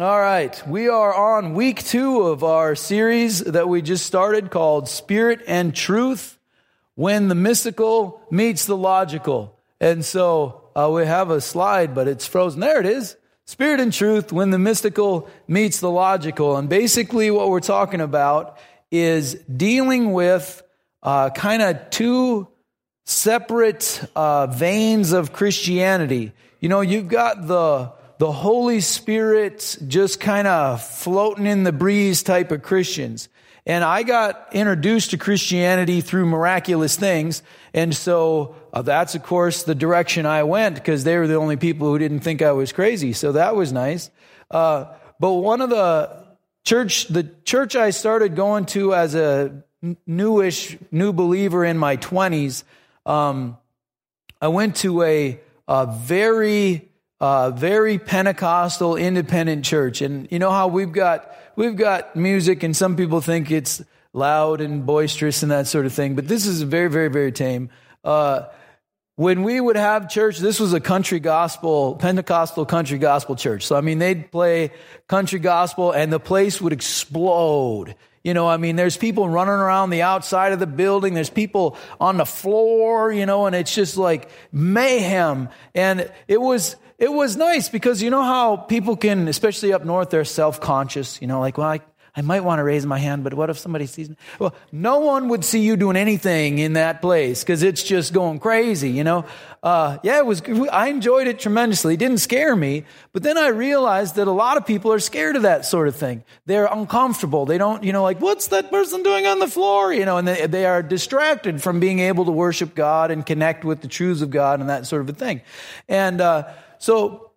All right, we are on week two of our series that we just started called Spirit and Truth When the Mystical Meets the Logical. And so uh, we have a slide, but it's frozen. There it is. Spirit and Truth When the Mystical Meets the Logical. And basically, what we're talking about is dealing with uh, kind of two separate uh, veins of Christianity. You know, you've got the the Holy Spirit just kind of floating in the breeze type of Christians. And I got introduced to Christianity through miraculous things. And so uh, that's, of course, the direction I went because they were the only people who didn't think I was crazy. So that was nice. Uh, but one of the church, the church I started going to as a newish, new believer in my 20s, um, I went to a, a very uh, very Pentecostal independent church. And you know how we've got, we've got music and some people think it's loud and boisterous and that sort of thing, but this is very, very, very tame. Uh, when we would have church, this was a country gospel, Pentecostal country gospel church. So, I mean, they'd play country gospel and the place would explode. You know, I mean, there's people running around the outside of the building. There's people on the floor, you know, and it's just like mayhem. And it was, it was nice because you know how people can, especially up north, they're self-conscious. You know, like, well, I, I might want to raise my hand, but what if somebody sees me? Well, no one would see you doing anything in that place because it's just going crazy, you know? Uh, yeah, it was, I enjoyed it tremendously. It didn't scare me, but then I realized that a lot of people are scared of that sort of thing. They're uncomfortable. They don't, you know, like, what's that person doing on the floor? You know, and they, they are distracted from being able to worship God and connect with the truths of God and that sort of a thing. And, uh, so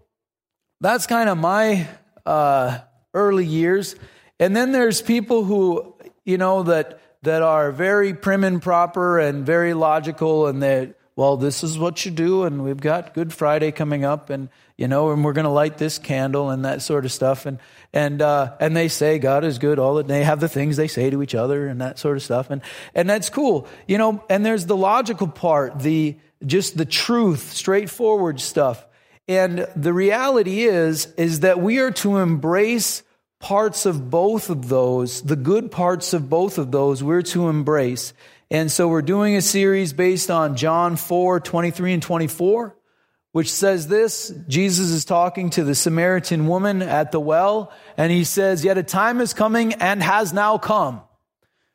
that's kind of my uh, early years. And then there's people who, you know, that that are very prim and proper and very logical and they well, this is what you do, and we've got Good Friday coming up, and you know, and we're going to light this candle and that sort of stuff, and and uh, and they say God is good all the they have the things they say to each other and that sort of stuff, and and that's cool, you know. And there's the logical part, the just the truth, straightforward stuff. And the reality is, is that we are to embrace parts of both of those, the good parts of both of those, we're to embrace. And so we're doing a series based on John 4, 23 and 24, which says this. Jesus is talking to the Samaritan woman at the well, and he says, Yet a time is coming and has now come.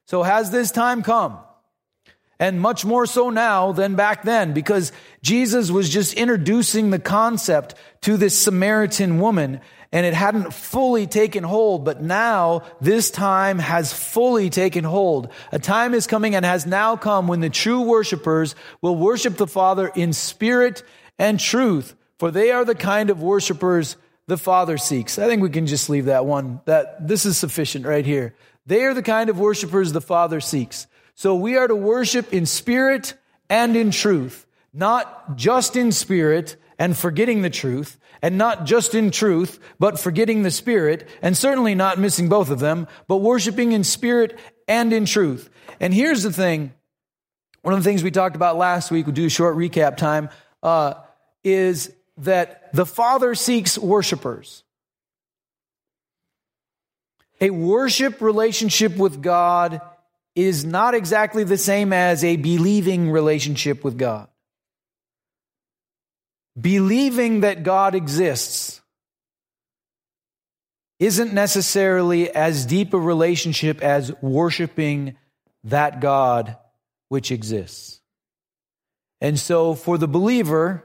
So has this time come? And much more so now than back then because Jesus was just introducing the concept to this Samaritan woman and it hadn't fully taken hold, but now this time has fully taken hold. A time is coming and has now come when the true worshipers will worship the Father in spirit and truth, for they are the kind of worshipers the Father seeks. I think we can just leave that one. That this is sufficient right here. They are the kind of worshipers the Father seeks. So we are to worship in spirit and in truth, not just in spirit and forgetting the truth, and not just in truth, but forgetting the spirit, and certainly not missing both of them, but worshiping in spirit and in truth. And here's the thing. One of the things we talked about last week, we'll do a short recap time, uh, is that the Father seeks worshipers. A worship relationship with God is not exactly the same as a believing relationship with God. Believing that God exists isn't necessarily as deep a relationship as worshiping that God which exists. And so, for the believer,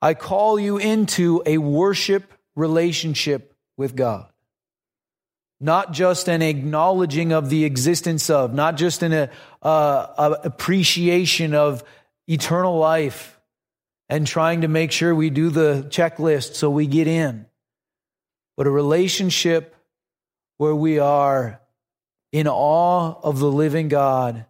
I call you into a worship relationship with God not just an acknowledging of the existence of, not just an uh, appreciation of eternal life and trying to make sure we do the checklist so we get in, but a relationship where we are in awe of the living God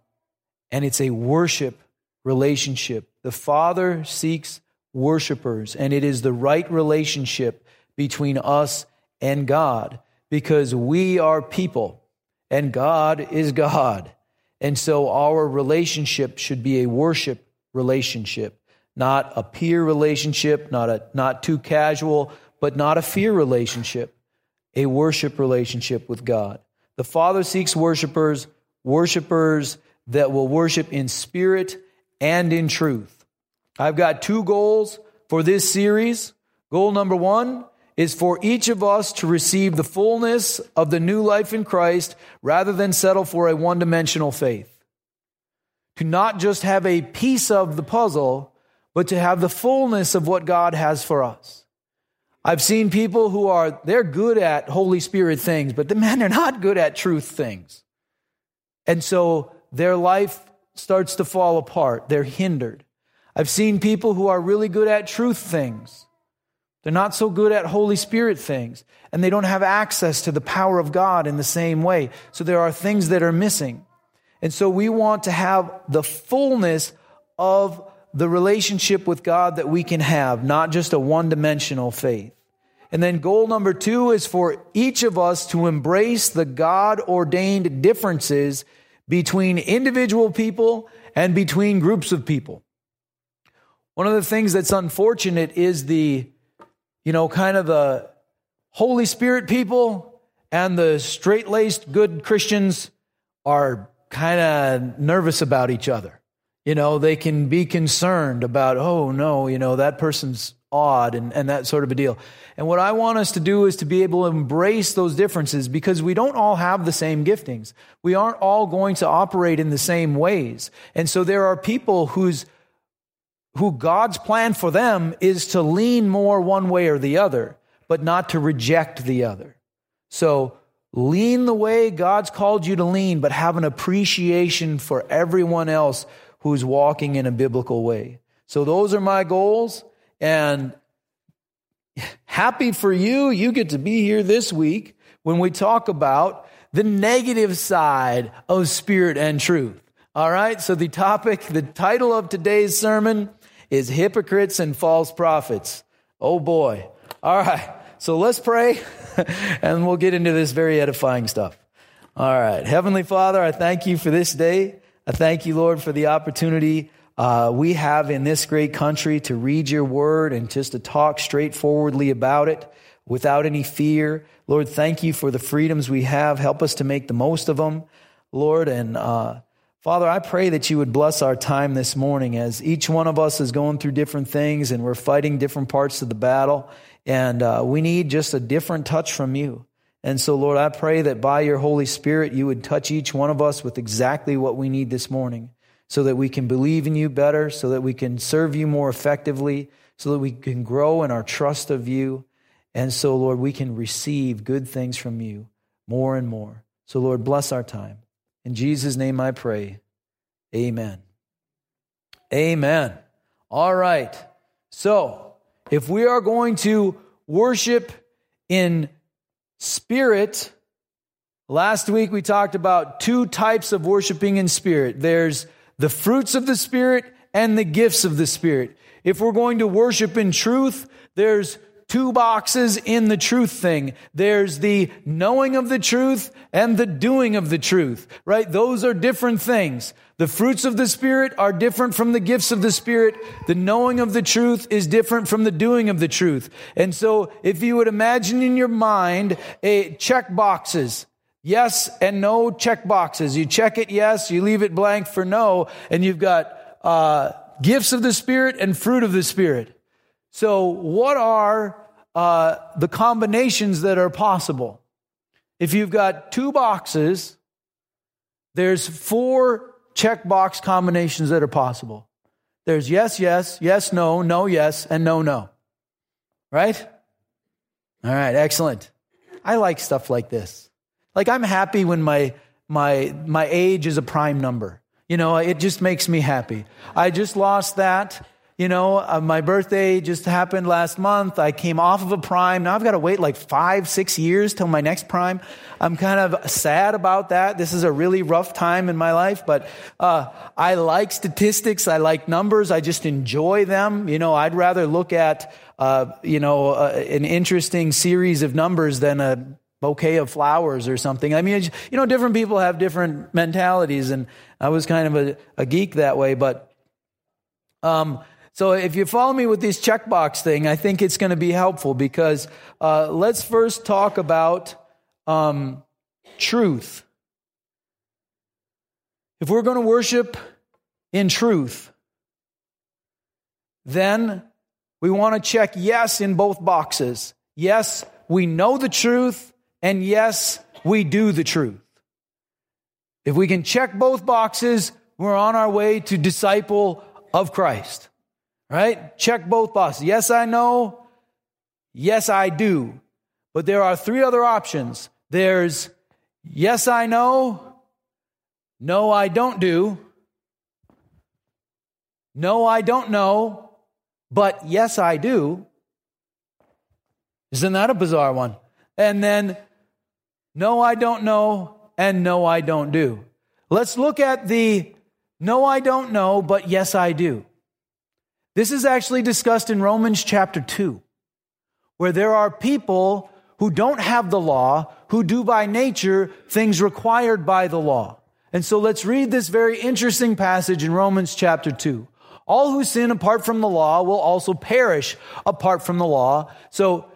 and it's a worship relationship. The Father seeks worshipers, and it is the right relationship between us and God because we are people and God is God. And so our relationship should be a worship relationship, not a peer relationship, not a, not too casual, but not a fear relationship, a worship relationship with God. The Father seeks worshipers, worshipers that will worship in spirit and in truth. I've got two goals for this series. Goal number one is for each of us to receive the fullness of the new life in Christ rather than settle for a one dimensional faith. To not just have a piece of the puzzle, but to have the fullness of what God has for us. I've seen people who are, they're good at Holy Spirit things, but the men are not good at truth things. And so their life starts to fall apart. They're hindered. I've seen people who are really good at truth things. They're not so good at Holy Spirit things, and they don't have access to the power of God in the same way. So there are things that are missing. And so we want to have the fullness of the relationship with God that we can have, not just a one dimensional faith. And then goal number two is for each of us to embrace the God ordained differences between individual people and between groups of people. One of the things that's unfortunate is the, you know, kind of the Holy Spirit people and the straight laced good Christians are kind of nervous about each other. You know, they can be concerned about, oh no, you know, that person's odd and, and that sort of a deal. And what I want us to do is to be able to embrace those differences because we don't all have the same giftings. We aren't all going to operate in the same ways. And so there are people whose who God's plan for them is to lean more one way or the other, but not to reject the other. So lean the way God's called you to lean, but have an appreciation for everyone else who's walking in a biblical way. So those are my goals. And happy for you, you get to be here this week when we talk about the negative side of spirit and truth. All right. So the topic, the title of today's sermon is hypocrites and false prophets. Oh boy. All right. So let's pray and we'll get into this very edifying stuff. All right. Heavenly Father, I thank you for this day. I thank you, Lord, for the opportunity uh, we have in this great country to read your word and just to talk straightforwardly about it without any fear. Lord, thank you for the freedoms we have. Help us to make the most of them, Lord. And uh, Father, I pray that you would bless our time this morning as each one of us is going through different things and we're fighting different parts of the battle. And uh, we need just a different touch from you. And so, Lord, I pray that by your Holy Spirit, you would touch each one of us with exactly what we need this morning so that we can believe in you better, so that we can serve you more effectively, so that we can grow in our trust of you. And so, Lord, we can receive good things from you more and more. So, Lord, bless our time. In Jesus' name I pray. Amen. Amen. All right. So, if we are going to worship in Spirit, last week we talked about two types of worshiping in spirit. There's the fruits of the Spirit and the gifts of the Spirit. If we're going to worship in truth, there's two boxes in the truth thing. There's the knowing of the truth and the doing of the truth, right? Those are different things. The fruits of the Spirit are different from the gifts of the Spirit. The knowing of the truth is different from the doing of the truth. And so if you would imagine in your mind a check boxes, yes and no check boxes. You check it yes, you leave it blank for no, and you've got uh, gifts of the Spirit and fruit of the Spirit. So what are uh, the combinations that are possible? If you've got two boxes, there's four checkbox combinations that are possible. There's yes, yes, yes, no, no, yes, and no, no. Right? All right, excellent. I like stuff like this. Like I'm happy when my my my age is a prime number. You know, it just makes me happy. I just lost that you know, uh, my birthday just happened last month. I came off of a prime. Now I've got to wait like five, six years till my next prime. I'm kind of sad about that. This is a really rough time in my life, but uh, I like statistics. I like numbers. I just enjoy them. You know, I'd rather look at, uh, you know, uh, an interesting series of numbers than a bouquet of flowers or something. I mean, you know, different people have different mentalities, and I was kind of a, a geek that way, but. Um, So if you follow me with this checkbox thing, I think it's going to be helpful because uh, let's first talk about um, truth. If we're going to worship in truth, then we want to check yes in both boxes. Yes, we know the truth, and yes, we do the truth. If we can check both boxes, we're on our way to disciple of Christ. Right? Check both boxes. Yes, I know. Yes, I do. But there are three other options. There's yes, I know. No, I don't do. No, I don't know. But yes, I do. Isn't that a bizarre one? And then, no, I don't know, and no, I don't do. Let's look at the no, I don't know, but yes, I do. This is actually discussed in Romans chapter 2, where there are people who don't have the law, who do by nature things required by the law. And so let's read this very interesting passage in Romans chapter 2. All who sin apart from the law will also perish apart from the law. So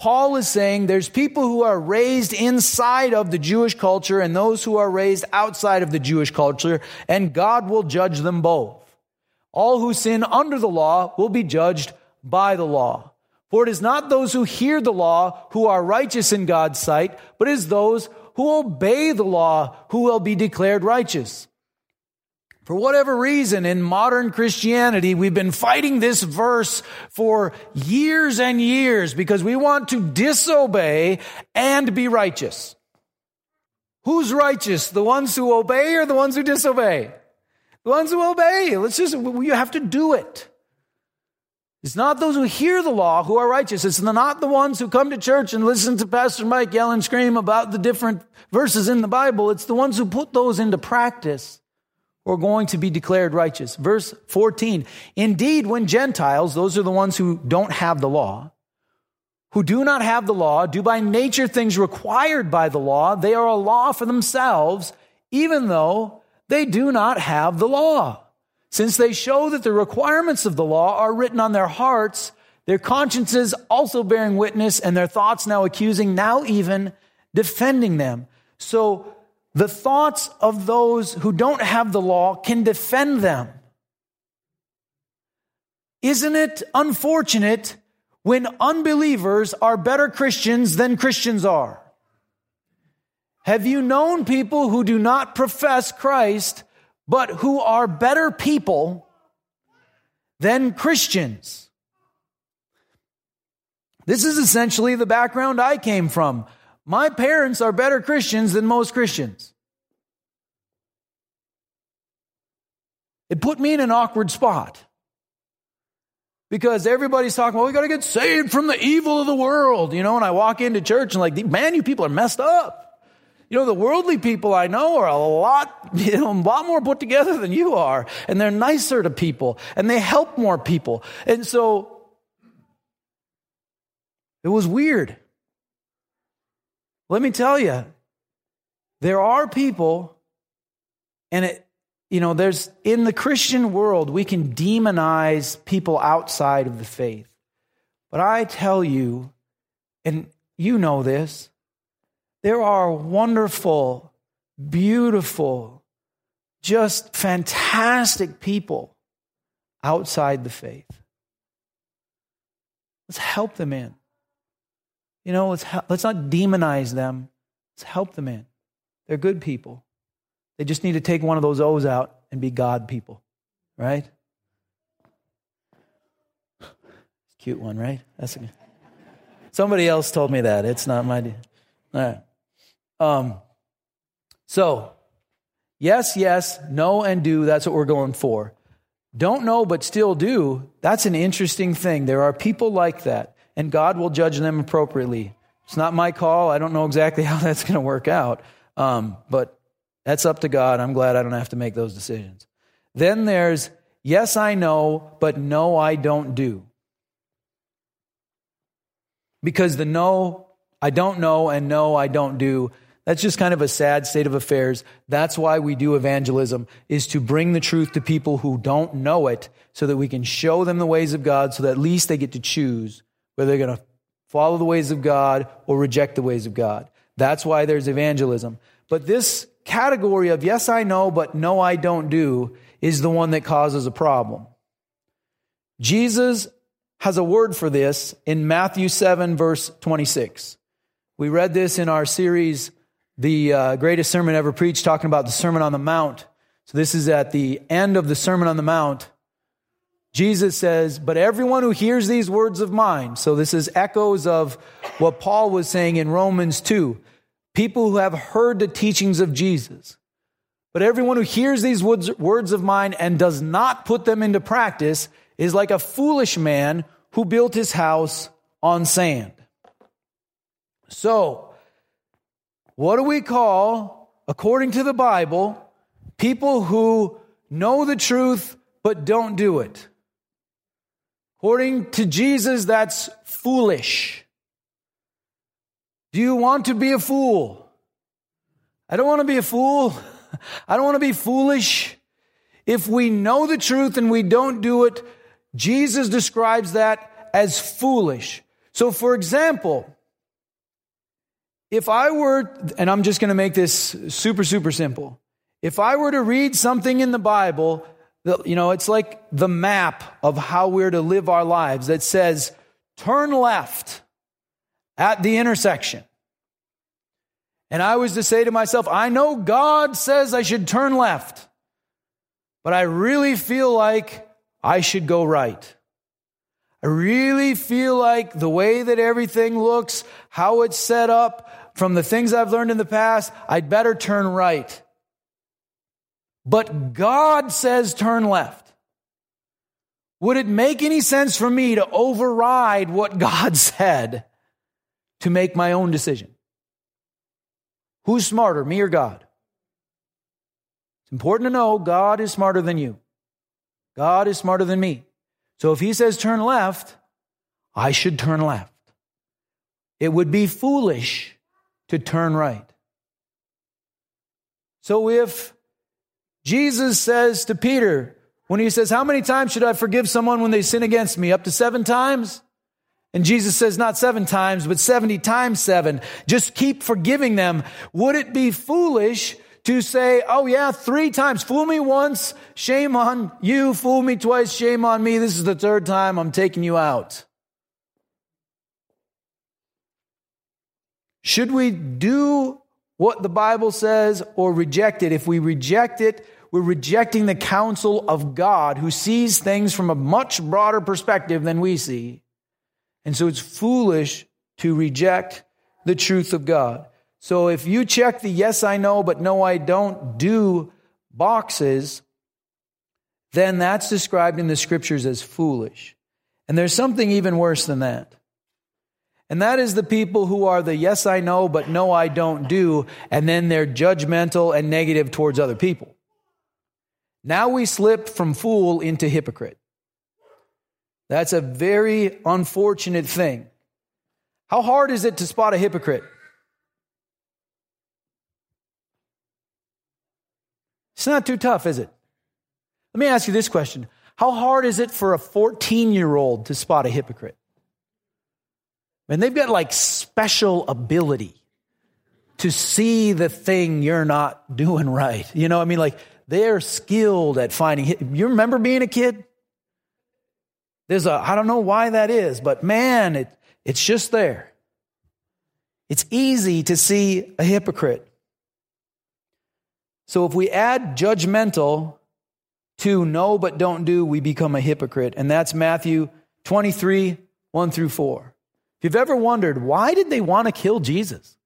Paul is saying there's people who are raised inside of the Jewish culture and those who are raised outside of the Jewish culture, and God will judge them both. All who sin under the law will be judged by the law. For it is not those who hear the law who are righteous in God's sight, but it is those who obey the law who will be declared righteous. For whatever reason, in modern Christianity, we've been fighting this verse for years and years because we want to disobey and be righteous. Who's righteous? The ones who obey or the ones who disobey? The ones who obey. Let's just, you have to do it. It's not those who hear the law who are righteous. It's not the ones who come to church and listen to Pastor Mike yell and scream about the different verses in the Bible. It's the ones who put those into practice who are going to be declared righteous. Verse 14. Indeed, when Gentiles, those are the ones who don't have the law, who do not have the law, do by nature things required by the law, they are a law for themselves, even though they do not have the law. Since they show that the requirements of the law are written on their hearts, their consciences also bearing witness, and their thoughts now accusing, now even defending them. So the thoughts of those who don't have the law can defend them. Isn't it unfortunate when unbelievers are better Christians than Christians are? Have you known people who do not profess Christ, but who are better people than Christians? This is essentially the background I came from. My parents are better Christians than most Christians. It put me in an awkward spot. Because everybody's talking, well, we got to get saved from the evil of the world, you know, and I walk into church and like, man, you people are messed up. You know, the worldly people I know are a lot, you know, a lot more put together than you are. And they're nicer to people and they help more people. And so it was weird. Let me tell you, there are people, and it, you know, there's in the Christian world, we can demonize people outside of the faith. But I tell you, and you know this, there are wonderful, beautiful, just fantastic people outside the faith. Let's help them in. You know, let's, let's not demonize them. Let's help them in. They're good people. They just need to take one of those O's out and be God people, right? Cute one, right? That's a, somebody else told me that. It's not my. All right. Um, so, yes, yes, no, and do. That's what we're going for. Don't know, but still do. That's an interesting thing. There are people like that and God will judge them appropriately. It's not my call. I don't know exactly how that's going to work out, um, but that's up to God. I'm glad I don't have to make those decisions. Then there's yes, I know, but no, I don't do. Because the no, I don't know, and no, I don't do, That's just kind of a sad state of affairs. That's why we do evangelism is to bring the truth to people who don't know it so that we can show them the ways of God so that at least they get to choose whether they're going to follow the ways of God or reject the ways of God. That's why there's evangelism. But this category of yes, I know, but no, I don't do is the one that causes a problem. Jesus has a word for this in Matthew 7, verse 26. We read this in our series, The uh, Greatest Sermon Ever Preached, talking about the Sermon on the Mount. So this is at the end of the Sermon on the Mount. Jesus says, But everyone who hears these words of mine, so this is echoes of what Paul was saying in Romans 2 people who have heard the teachings of Jesus. But everyone who hears these words of mine and does not put them into practice is like a foolish man who built his house on sand. So, what do we call, according to the Bible, people who know the truth but don't do it? According to Jesus, that's foolish. Do you want to be a fool? I don't want to be a fool. I don't want to be foolish. If we know the truth and we don't do it, Jesus describes that as foolish. So, for example, if I were, and I'm just going to make this super, super simple. If I were to read something in the Bible, you know, it's like the map of how we're to live our lives that says, turn left at the intersection. And I was to say to myself, I know God says I should turn left, but I really feel like I should go right. I really feel like the way that everything looks, how it's set up, from the things I've learned in the past, I'd better turn right. But God says turn left. Would it make any sense for me to override what God said to make my own decision? Who's smarter, me or God? It's important to know God is smarter than you. God is smarter than me. So if he says turn left, I should turn left. It would be foolish to turn right. So if Jesus says to Peter, when he says, How many times should I forgive someone when they sin against me? Up to seven times? And Jesus says, Not seven times, but 70 times seven. Just keep forgiving them. Would it be foolish to say, oh yeah, three times. Fool me once, shame on you. Fool me twice, shame on me. This is the third time I'm taking you out. Should we do what the Bible says or reject it? If we reject it, we're rejecting the counsel of God who sees things from a much broader perspective than we see. And so it's foolish to reject the truth of God. So if you check the yes, I know, but no, I don't do boxes, then that's described in the scriptures as foolish. And there's something even worse than that. And that is the people who are the yes, I know, but no, I don't do, and then they're judgmental and negative towards other people. Now we slip from fool into hypocrite. That's a very unfortunate thing. How hard is it to spot a hypocrite? It's not too tough, is it? Let me ask you this question How hard is it for a 14 year old to spot a hypocrite? And they've got like special ability to see the thing you're not doing right. You know, I mean, like they're skilled at finding. You remember being a kid? There's a, I don't know why that is, but man, it, it's just there. It's easy to see a hypocrite. So if we add judgmental to know but don't do, we become a hypocrite. And that's Matthew 23, 1 through 4. If you've ever wondered, why did they want to kill Jesus?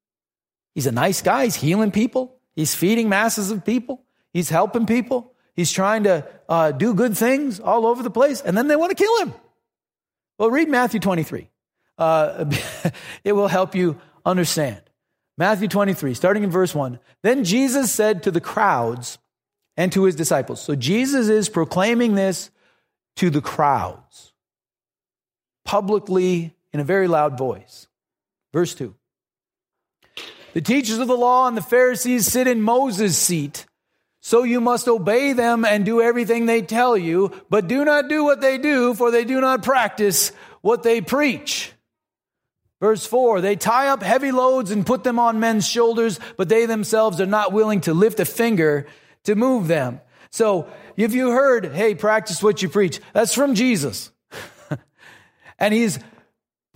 He's a nice guy. He's healing people. He's feeding masses of people. He's helping people. He's trying to uh, do good things all over the place. And then they want to kill him. Well, read Matthew 23. Uh, it will help you understand. Matthew 23, starting in verse 1. Then Jesus said to the crowds and to his disciples. So Jesus is proclaiming this to the crowds publicly in a very loud voice. Verse 2. The teachers of the law and the Pharisees sit in Moses' seat. So you must obey them and do everything they tell you, but do not do what they do, for they do not practice what they preach. Verse 4 They tie up heavy loads and put them on men's shoulders, but they themselves are not willing to lift a finger to move them. So if you heard, hey, practice what you preach, that's from Jesus. and he's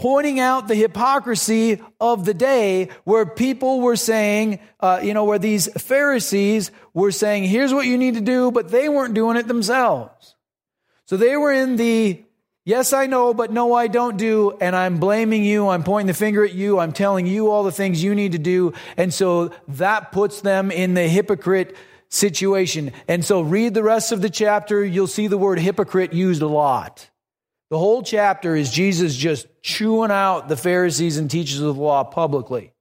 pointing out the hypocrisy of the day where people were saying, uh, you know, where these Pharisees were saying, here's what you need to do, but they weren't doing it themselves. So they were in the Yes, I know, but no, I don't do. And I'm blaming you. I'm pointing the finger at you. I'm telling you all the things you need to do. And so that puts them in the hypocrite situation. And so read the rest of the chapter. You'll see the word hypocrite used a lot. The whole chapter is Jesus just chewing out the Pharisees and teachers of the law publicly.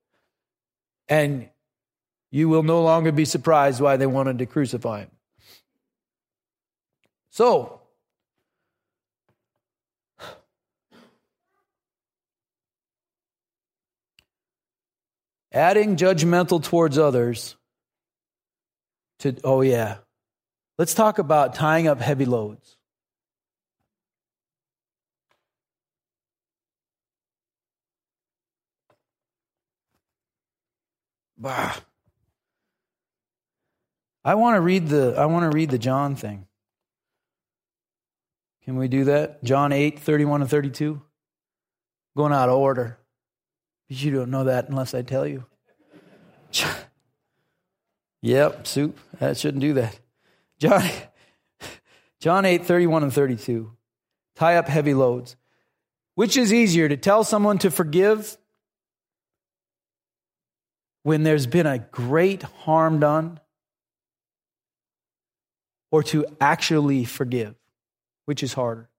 And you will no longer be surprised why they wanted to crucify him. So, adding judgmental towards others to, oh yeah, let's talk about tying up heavy loads. Bah. I want to read the I want to read the John thing. Can we do that? John 8, 31 and 32. Going out of order. But you don't know that unless I tell you. yep, soup. I shouldn't do that. John, John 8, 31 and 32. Tie up heavy loads. Which is easier, to tell someone to forgive when there's been a great harm done, or to actually forgive? Which is harder?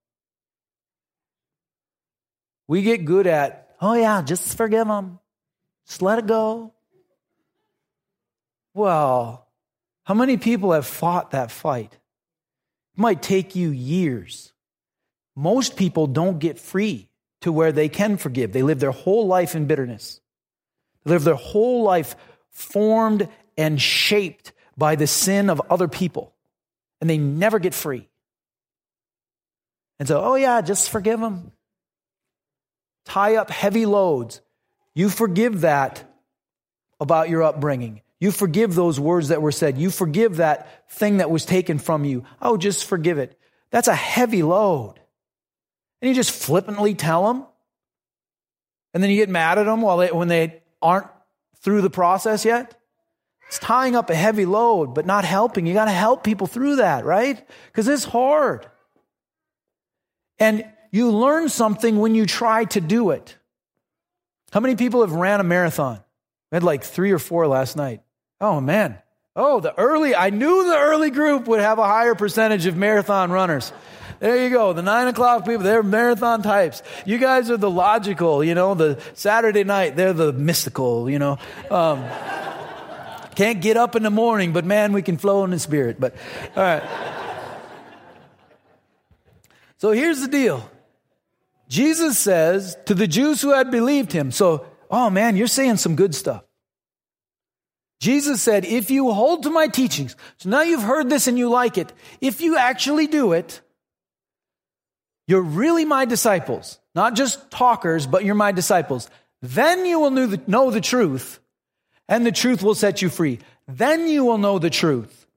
We get good at Oh, yeah, just forgive them. Just let it go. Well, how many people have fought that fight? It might take you years. Most people don't get free to where they can forgive. They live their whole life in bitterness. Live their whole life formed and shaped by the sin of other people. And they never get free. And so, oh yeah, just forgive them tie up heavy loads. You forgive that about your upbringing. You forgive those words that were said. You forgive that thing that was taken from you. Oh, just forgive it. That's a heavy load. And you just flippantly tell them. And then you get mad at them while they, when they aren't through the process yet. It's tying up a heavy load, but not helping. You got to help people through that, right? Because it's hard. And you learn something when you try to do it. How many people have ran a marathon? We had like three or four last night. Oh man. Oh, the early, I knew the early group would have a higher percentage of marathon runners. There you go. The nine o'clock people, they're marathon types. You guys are the logical, you know, the Saturday night, they're the mystical, you know. Um, can't get up in the morning, but man, we can flow in the spirit. But, all right. So here's the deal Jesus says to the Jews who had believed him, so, oh man, you're saying some good stuff. Jesus said, if you hold to my teachings, so now you've heard this and you like it, if you actually do it, you're really my disciples, not just talkers, but you're my disciples. Then you will know the, truth, and the truth will set you free. Then you will know the truth,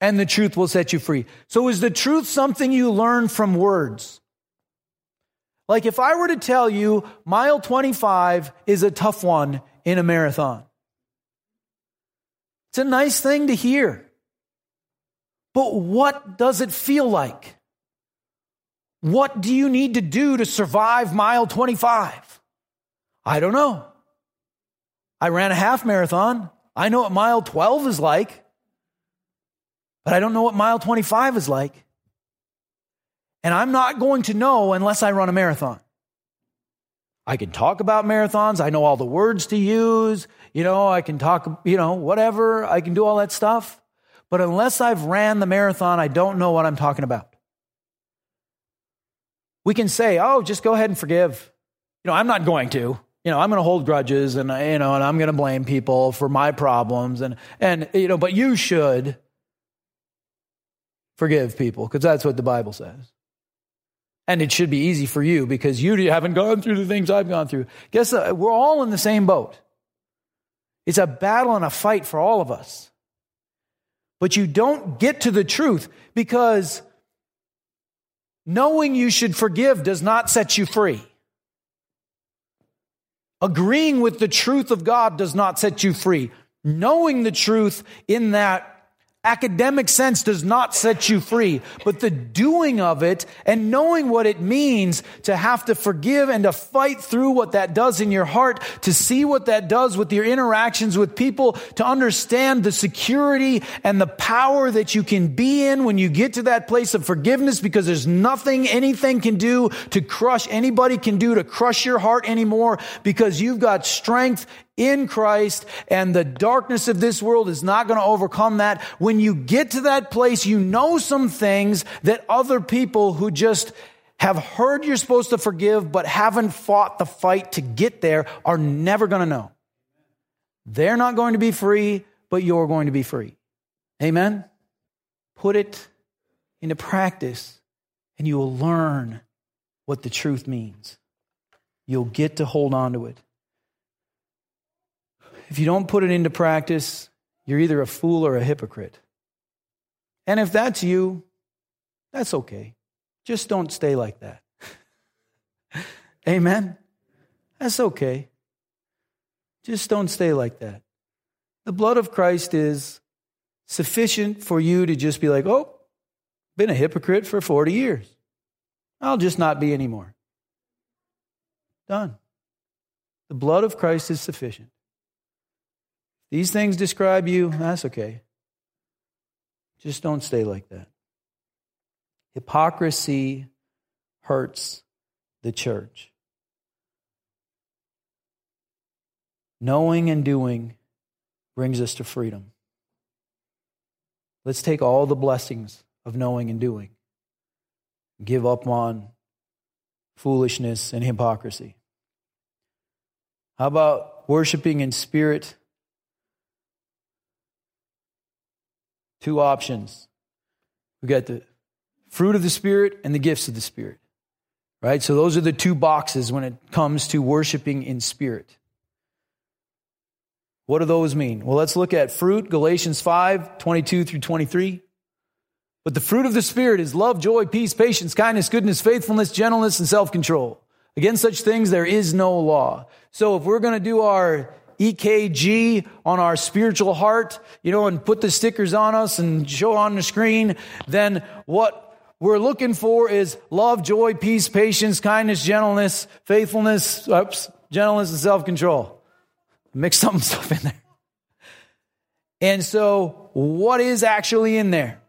and the truth will set you free. So is the truth something you learn from words? Like if I were to tell you mile 25 is a tough one in a marathon, it's a nice thing to hear. But what does it feel like? What do you need to do to survive mile 25? I don't know. I ran a half marathon. I know what mile 12 is like, but I don't know what mile 25 is like. And I'm not going to know unless I run a marathon. I can talk about marathons. I know all the words to use. You know, I can talk, you know, whatever. I can do all that stuff. But unless I've ran the marathon, I don't know what I'm talking about. We can say, oh, just go ahead and forgive. You know, I'm not going to. you know, I'm going to hold grudges and, you know, and I'm going to blame people for my problems and, and, you know, but you should forgive people because that's what the Bible says. And it should be easy for you because you haven't gone through the things I've gone through. Guess what? we're all in the same boat. It's a battle and a fight for all of us. But you don't get to the truth because knowing you should forgive does not set you free. Agreeing with the truth of God does not set you free. Knowing the truth in that academic sense does not set you free, but the doing of it and knowing what it means to have to forgive and to fight through what that does in your heart, to see what that does with your interactions with people, to understand the security and the power that you can be in when you get to that place of forgiveness because there's nothing anything can do to crush, anybody can do to crush your heart anymore because you've got strength in Christ and the darkness of this world is not going to overcome that. When you get to that place, you know some things that other people who just have heard you're supposed to forgive but haven't fought the fight to get there are never going to know. They're not going to be free, but you're going to be free. Amen? Put it into practice and you will learn what the truth means. You'll get to hold on to it. If you don't put it into practice, you're either a fool or a hypocrite. And if that's you, that's okay. Just don't stay like that. Amen? That's okay. Just don't stay like that. The blood of Christ is sufficient for you to just be like, oh, been a hypocrite for 40 years. I'll just not be anymore. Done. The blood of Christ is sufficient. These things describe you, that's okay. Just don't stay like that. Hypocrisy hurts the church. Knowing and doing brings us to freedom. Let's take all the blessings of knowing and doing, give up on foolishness and hypocrisy. How about worshiping in spirit two options. We've got the fruit of the Spirit and the gifts of the Spirit. Right? So those are the two boxes when it comes to worshiping in spirit. What do those mean? Well, let's look at fruit, Galatians 5, 22 through 23. But the fruit of the Spirit is love, joy, peace, patience, kindness, goodness, faithfulness, gentleness, and self control. Against such things there is no law. So if we're going to do our EKG on our spiritual heart, you know, and put the stickers on us and show on the screen, then what we're looking for is love, joy, peace, patience, kindness, gentleness, faithfulness, oops, gentleness, and self control. Mix some stuff in there. And so, what is actually in there?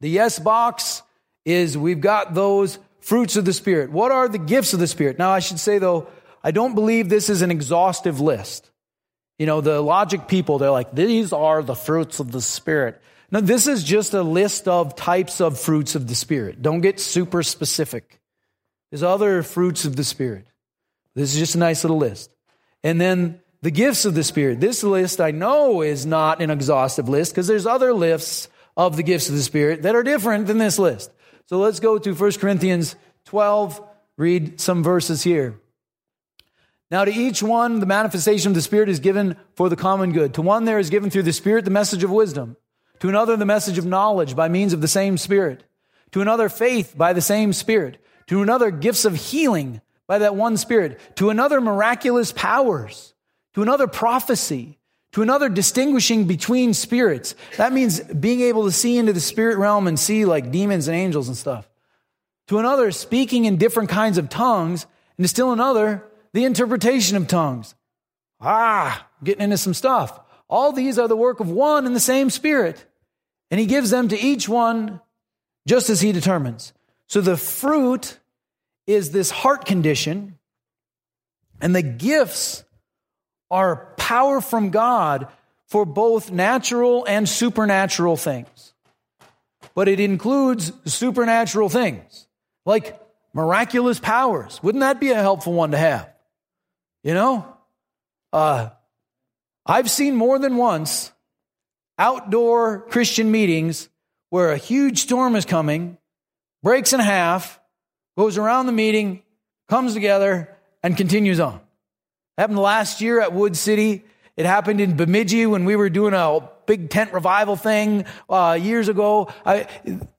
The yes box is we've got those fruits of the Spirit. What are the gifts of the Spirit? Now, I should say though, I don't believe this is an exhaustive list. You know, the logic people, they're like, these are the fruits of the Spirit. No, this is just a list of types of fruits of the Spirit. Don't get super specific. There's other fruits of the Spirit. This is just a nice little list. And then the gifts of the Spirit. This list I know is not an exhaustive list because there's other lists of the gifts of the Spirit that are different than this list. So let's go to 1 Corinthians 12, read some verses here. Now, to each one, the manifestation of the Spirit is given for the common good. To one, there is given through the Spirit the message of wisdom. To another, the message of knowledge by means of the same Spirit. To another, faith by the same Spirit. To another, gifts of healing by that one Spirit. To another, miraculous powers. To another, prophecy. To another, distinguishing between spirits. That means being able to see into the spirit realm and see like demons and angels and stuff. To another, speaking in different kinds of tongues. And to still another, the interpretation of tongues. Ah, getting into some stuff. All these are the work of one and the same Spirit. And He gives them to each one just as He determines. So the fruit is this heart condition, and the gifts are power from God for both natural and supernatural things. But it includes supernatural things like miraculous powers. Wouldn't that be a helpful one to have? You know? Uh, I've seen more than once outdoor Christian meetings where a huge storm is coming, breaks in half, goes around the meeting, comes together, and continues on. Happened last year at Wood City. It happened in Bemidji when we were doing a big tent revival thing uh, years ago. I,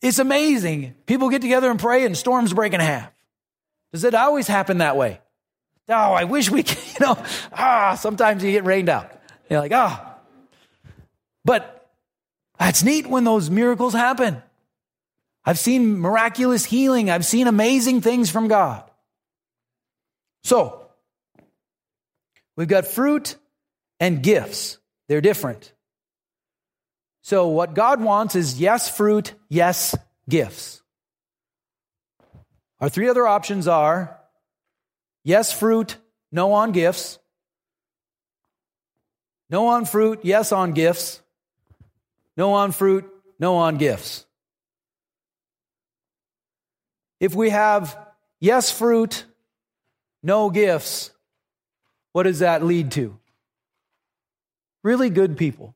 it's amazing. People get together and pray, and storms break in half. Does it always happen that way? Oh, I wish we could, you know, ah, sometimes you get rained out. You're like, ah. But that's neat when those miracles happen. I've seen miraculous healing. I've seen amazing things from God. So, we've got fruit and gifts. They're different. So, what God wants is yes, fruit, yes, gifts. Our three other options are yes, fruit, no on gifts. No on fruit, yes on gifts. No on fruit, no on gifts. If we have yes fruit, no gifts, what does that lead to? Really good people,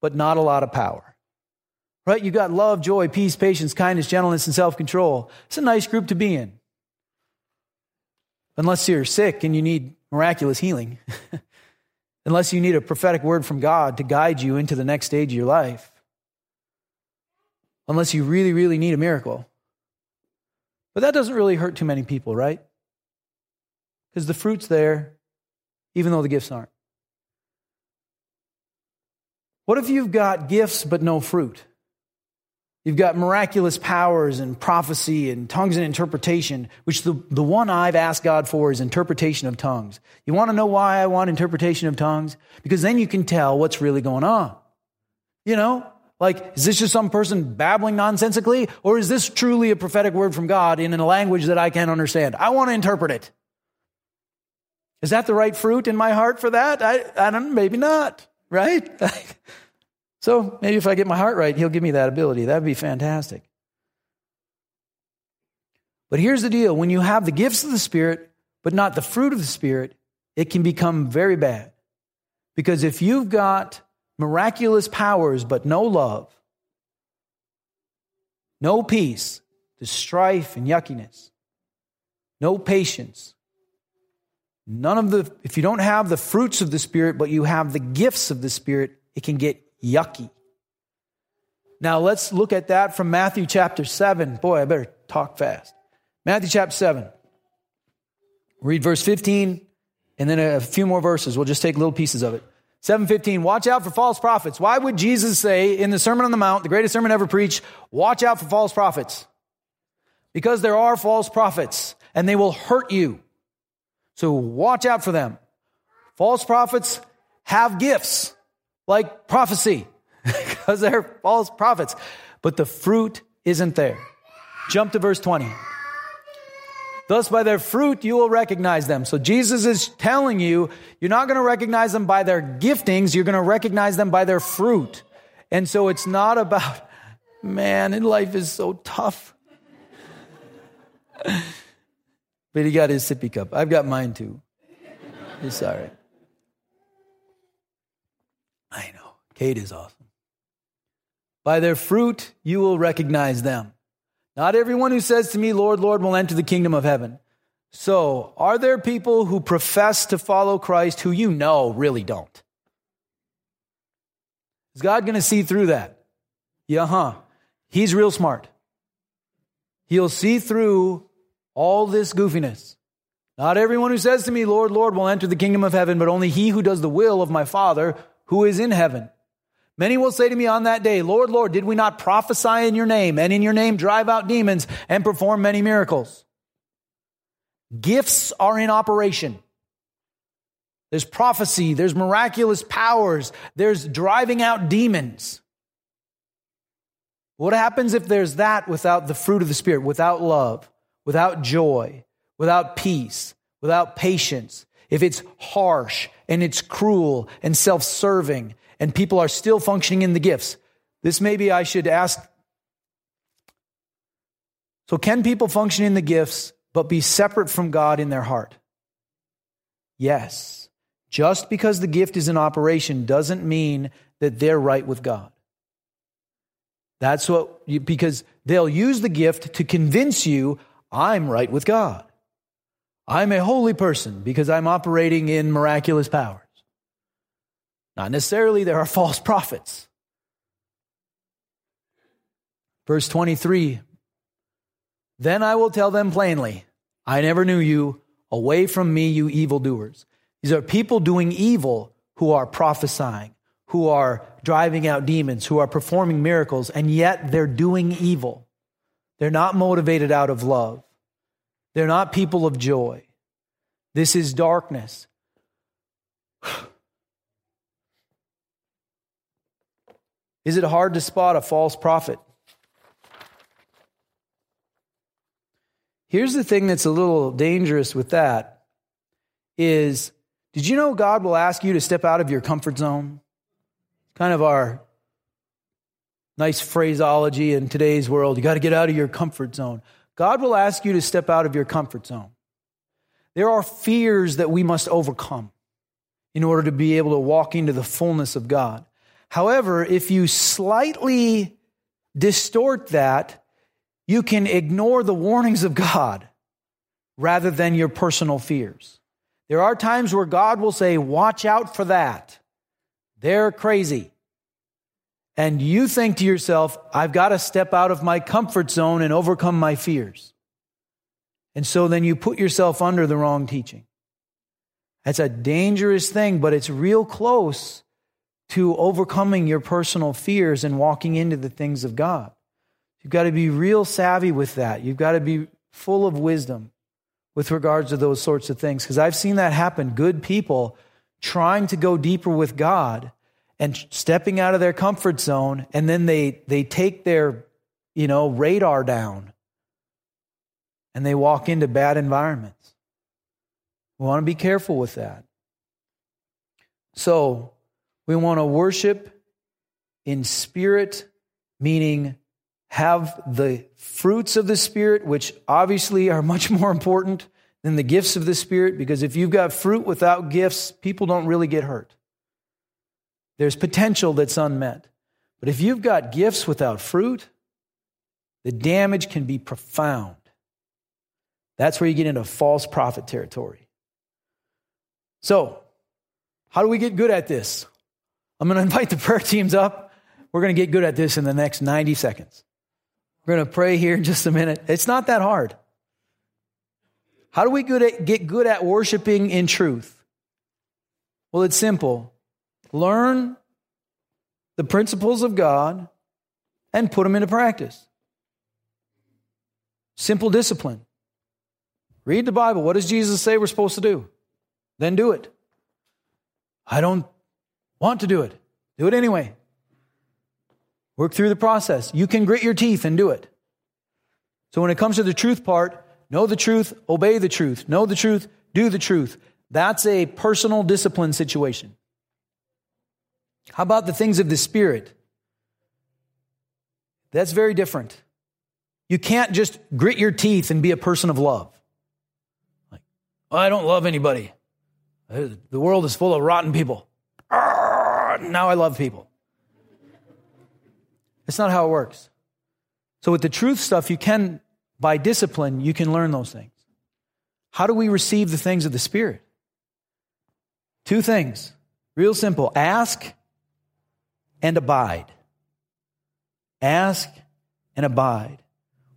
but not a lot of power. Right? You got love, joy, peace, patience, kindness, gentleness, and self control. It's a nice group to be in. Unless you're sick and you need miraculous healing. Unless you need a prophetic word from God to guide you into the next stage of your life. Unless you really, really need a miracle. But that doesn't really hurt too many people, right? Because the fruit's there, even though the gifts aren't. What if you've got gifts but no fruit? You've got miraculous powers and prophecy and tongues and interpretation, which the, the one I've asked God for is interpretation of tongues. You want to know why I want interpretation of tongues? Because then you can tell what's really going on. You know, like, is this just some person babbling nonsensically? Or is this truly a prophetic word from God in a language that I can't understand? I want to interpret it. Is that the right fruit in my heart for that? I, I don't, maybe not, right? so maybe if I get my heart right, he'll give me that ability. That'd be fantastic. But here's the deal when you have the gifts of the Spirit, but not the fruit of the Spirit, it can become very bad. Because if you've got miraculous powers, but no love, no peace, the strife and yuckiness, no patience. None of the, if you don't have the fruits of the Spirit, but you have the gifts of the Spirit, it can get yucky. Now let's look at that from Matthew chapter 7. Boy, I better talk fast. Matthew chapter 7. Read verse 15 and then a few more verses. We'll just take little pieces of it. 715, watch out for false prophets. Why would Jesus say in the Sermon on the Mount, the greatest sermon ever preached, watch out for false prophets? Because there are false prophets and they will hurt you. So watch out for them. False prophets have gifts like prophecy because they're false prophets, but the fruit isn't there. Jump to verse 20. Thus, by their fruit, you will recognize them. So Jesus is telling you, you're not going to recognize them by their giftings. You're going to recognize them by their fruit. And so it's not about, man, life is so tough. but he got his sippy cup. I've got mine too. It's all right. I know. Kate is awesome. By their fruit, you will recognize them. Not everyone who says to me, Lord, Lord, will enter the kingdom of heaven. So, are there people who profess to follow Christ who you know really don't? Is God going to see through that? Yeah, huh. He's real smart. He'll see through all this goofiness. Not everyone who says to me, Lord, Lord, will enter the kingdom of heaven, but only he who does the will of my Father who is in heaven. Many will say to me on that day, Lord, Lord, did we not prophesy in your name and in your name drive out demons and perform many miracles? Gifts are in operation. There's prophecy, there's miraculous powers, there's driving out demons. What happens if there's that without the fruit of the Spirit, without love, without joy, without peace, without patience? If it's harsh and it's cruel and self serving and people are still functioning in the gifts. This maybe I should ask. So, can people function in the gifts but be separate from God in their heart? Yes. Just because the gift is in operation doesn't mean that they're right with God. That's what, you, because they'll use the gift to convince you I'm right with God. I'm a holy person because I'm operating in miraculous powers. Not necessarily, there are false prophets. Verse 23 Then I will tell them plainly, I never knew you. Away from me, you evildoers. These are people doing evil who are prophesying, who are driving out demons, who are performing miracles, and yet they're doing evil. They're not motivated out of love. They're not people of joy. This is darkness. Is it hard to spot a false prophet? Here's the thing that's a little dangerous with that is did you know God will ask you to step out of your comfort zone? Kind of our nice phraseology in today's world. You got to get out of your comfort zone. God will ask you to step out of your comfort zone. There are fears that we must overcome in order to be able to walk into the fullness of God. However, if you slightly distort that, you can ignore the warnings of God rather than your personal fears. There are times where God will say, Watch out for that. They're crazy. And you think to yourself, I've got to step out of my comfort zone and overcome my fears. And so then you put yourself under the wrong teaching. That's a dangerous thing, but it's real close to overcoming your personal fears and walking into the things of God. You've got to be real savvy with that. You've got to be full of wisdom with regards to those sorts of things. Because I've seen that happen. Good people trying to go deeper with God and stepping out of their comfort zone, and then they, they take their, you know, radar down and they walk into bad environments. We want to be careful with that. So, we want to worship in spirit, meaning have the fruits of the Spirit, which obviously are much more important than the gifts of the Spirit, because if you've got fruit without gifts, people don't really get hurt. There's potential that's unmet. But if you've got gifts without fruit, the damage can be profound. That's where you get into false prophet territory. So, how do we get good at this? I'm going to invite the prayer teams up. We're going to get good at this in the next 90 seconds. We're going to pray here in just a minute. It's not that hard. How do we get good at worshiping in truth? Well, it's simple. Learn the principles of God and put them into practice. Simple discipline. Read the Bible. What does Jesus say we're supposed to do? Then do it. I don't want to do it. Do it anyway. Work through the process. You can grit your teeth and do it. So when it comes to the truth part, know the truth, obey the truth. Know the truth, do the truth. That's a personal discipline situation. How about the things of the Spirit? That's very different. You can't just grit your teeth and be a person of love. Like, oh, I don't love anybody. The world is full of rotten people. Now I love people. It's not how it works. So with the truth stuff, you can, by discipline, you can learn those things. How do we receive the things of the Spirit? Two things. Real simple. Ask and abide. Ask and abide.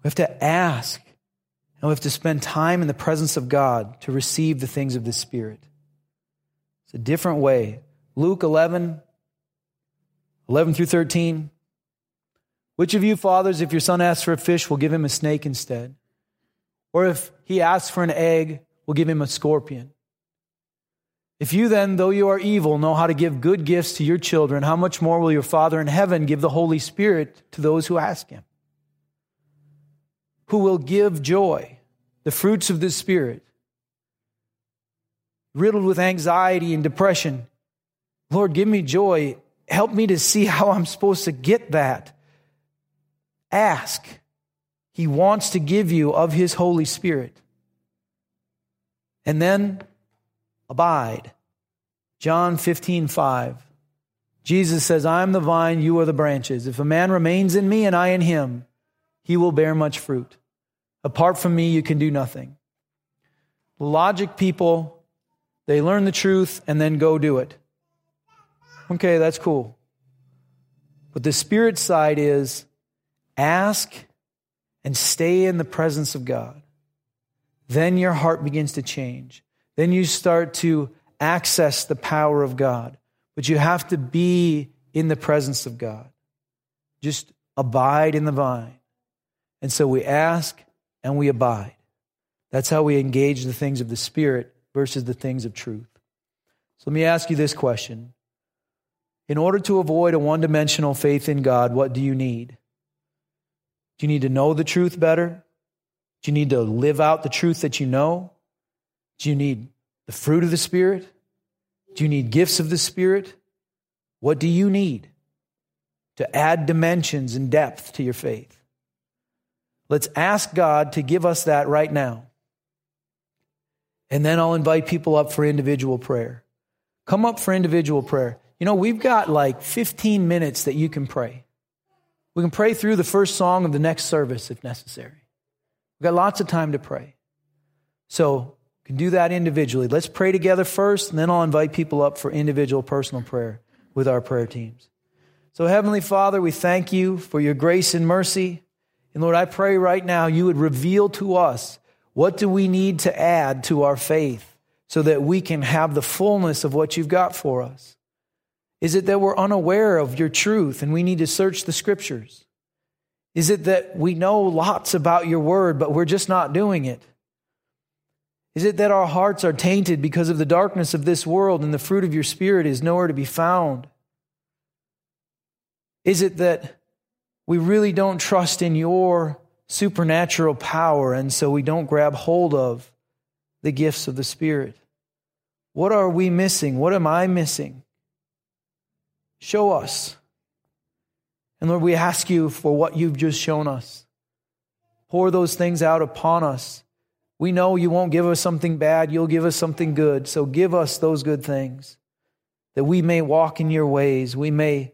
We have to ask and we have to spend time in the presence of God to receive the things of the Spirit. It's a different way. Luke 11, 11 through 13. Which of you fathers, if your son asks for a fish, will give him a snake instead? Or if he asks for an egg, will give him a scorpion? If you then, though you are evil, know how to give good gifts to your children, how much more will your Father in heaven give the Holy Spirit to those who ask him? Who will give joy, the fruits of the Spirit, riddled with anxiety and depression. Lord, give me joy. Help me to see how I'm supposed to get that. Ask. He wants to give you of His Holy Spirit. And then abide. John 15, 5. Jesus says, I am the vine, you are the branches. If a man remains in me and I in him, he will bear much fruit. Apart from me, you can do nothing. Logic people, they learn the truth and then go do it. Okay, that's cool. But the spirit side is ask and stay in the presence of God. Then your heart begins to change. Then you start to access the power of God. But you have to be in the presence of God. Just abide in the vine. And so we ask and we abide. That's how we engage the things of the Spirit versus the things of truth. So let me ask you this question. In order to avoid a one dimensional faith in God, what do you need? Do you need to know the truth better? Do you need to live out the truth that you know? Do you need the fruit of the Spirit? Do you need gifts of the Spirit? What do you need to add dimensions and depth to your faith? Let's ask God to give us that right now. And then I'll invite people up for individual prayer. Come up for individual prayer. You know, we've got like 15 minutes that you can pray. We can pray through the first song of the next service if necessary. We've got lots of time to pray. So can do that individually. Let's pray together first, and then I'll invite people up for individual personal prayer with our prayer teams. So, Heavenly Father, we thank you for your grace and mercy. And Lord, I pray right now you would reveal to us what do we need to add to our faith so that we can have the fullness of what you've got for us. Is it that we're unaware of your truth and we need to search the scriptures? Is it that we know lots about your word, but we're just not doing it? Is it that our hearts are tainted because of the darkness of this world and the fruit of your Spirit is nowhere to be found? Is it that we really don't trust in your supernatural power and so we don't grab hold of the gifts of the Spirit? What are we missing? What am I missing? Show us. And Lord, we ask you for what you've just shown us. Pour those things out upon us we know you won't give us something bad, you'll give us something good. So give us those good things that we may walk in your ways. We may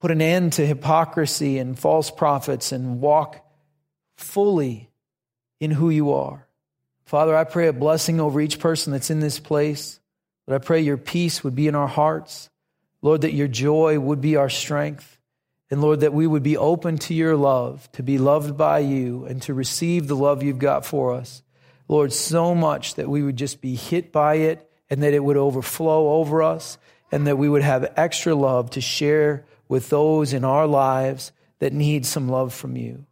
put an end to hypocrisy and false prophets and walk fully in who you are. Father, I pray a blessing over each person that's in this place. But I pray your peace would be in our hearts. Lord, that your joy would be our strength. And Lord, that we would be open to your love, to be loved by you, and to receive the love you've got for us. Lord, so much that we would just be hit by it and that it would overflow over us and that we would have extra love to share with those in our lives that need some love from you.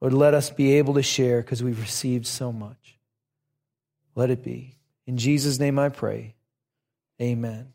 Lord, let us be able to share because we've received so much. Let it be. In Jesus' name I pray. Amen.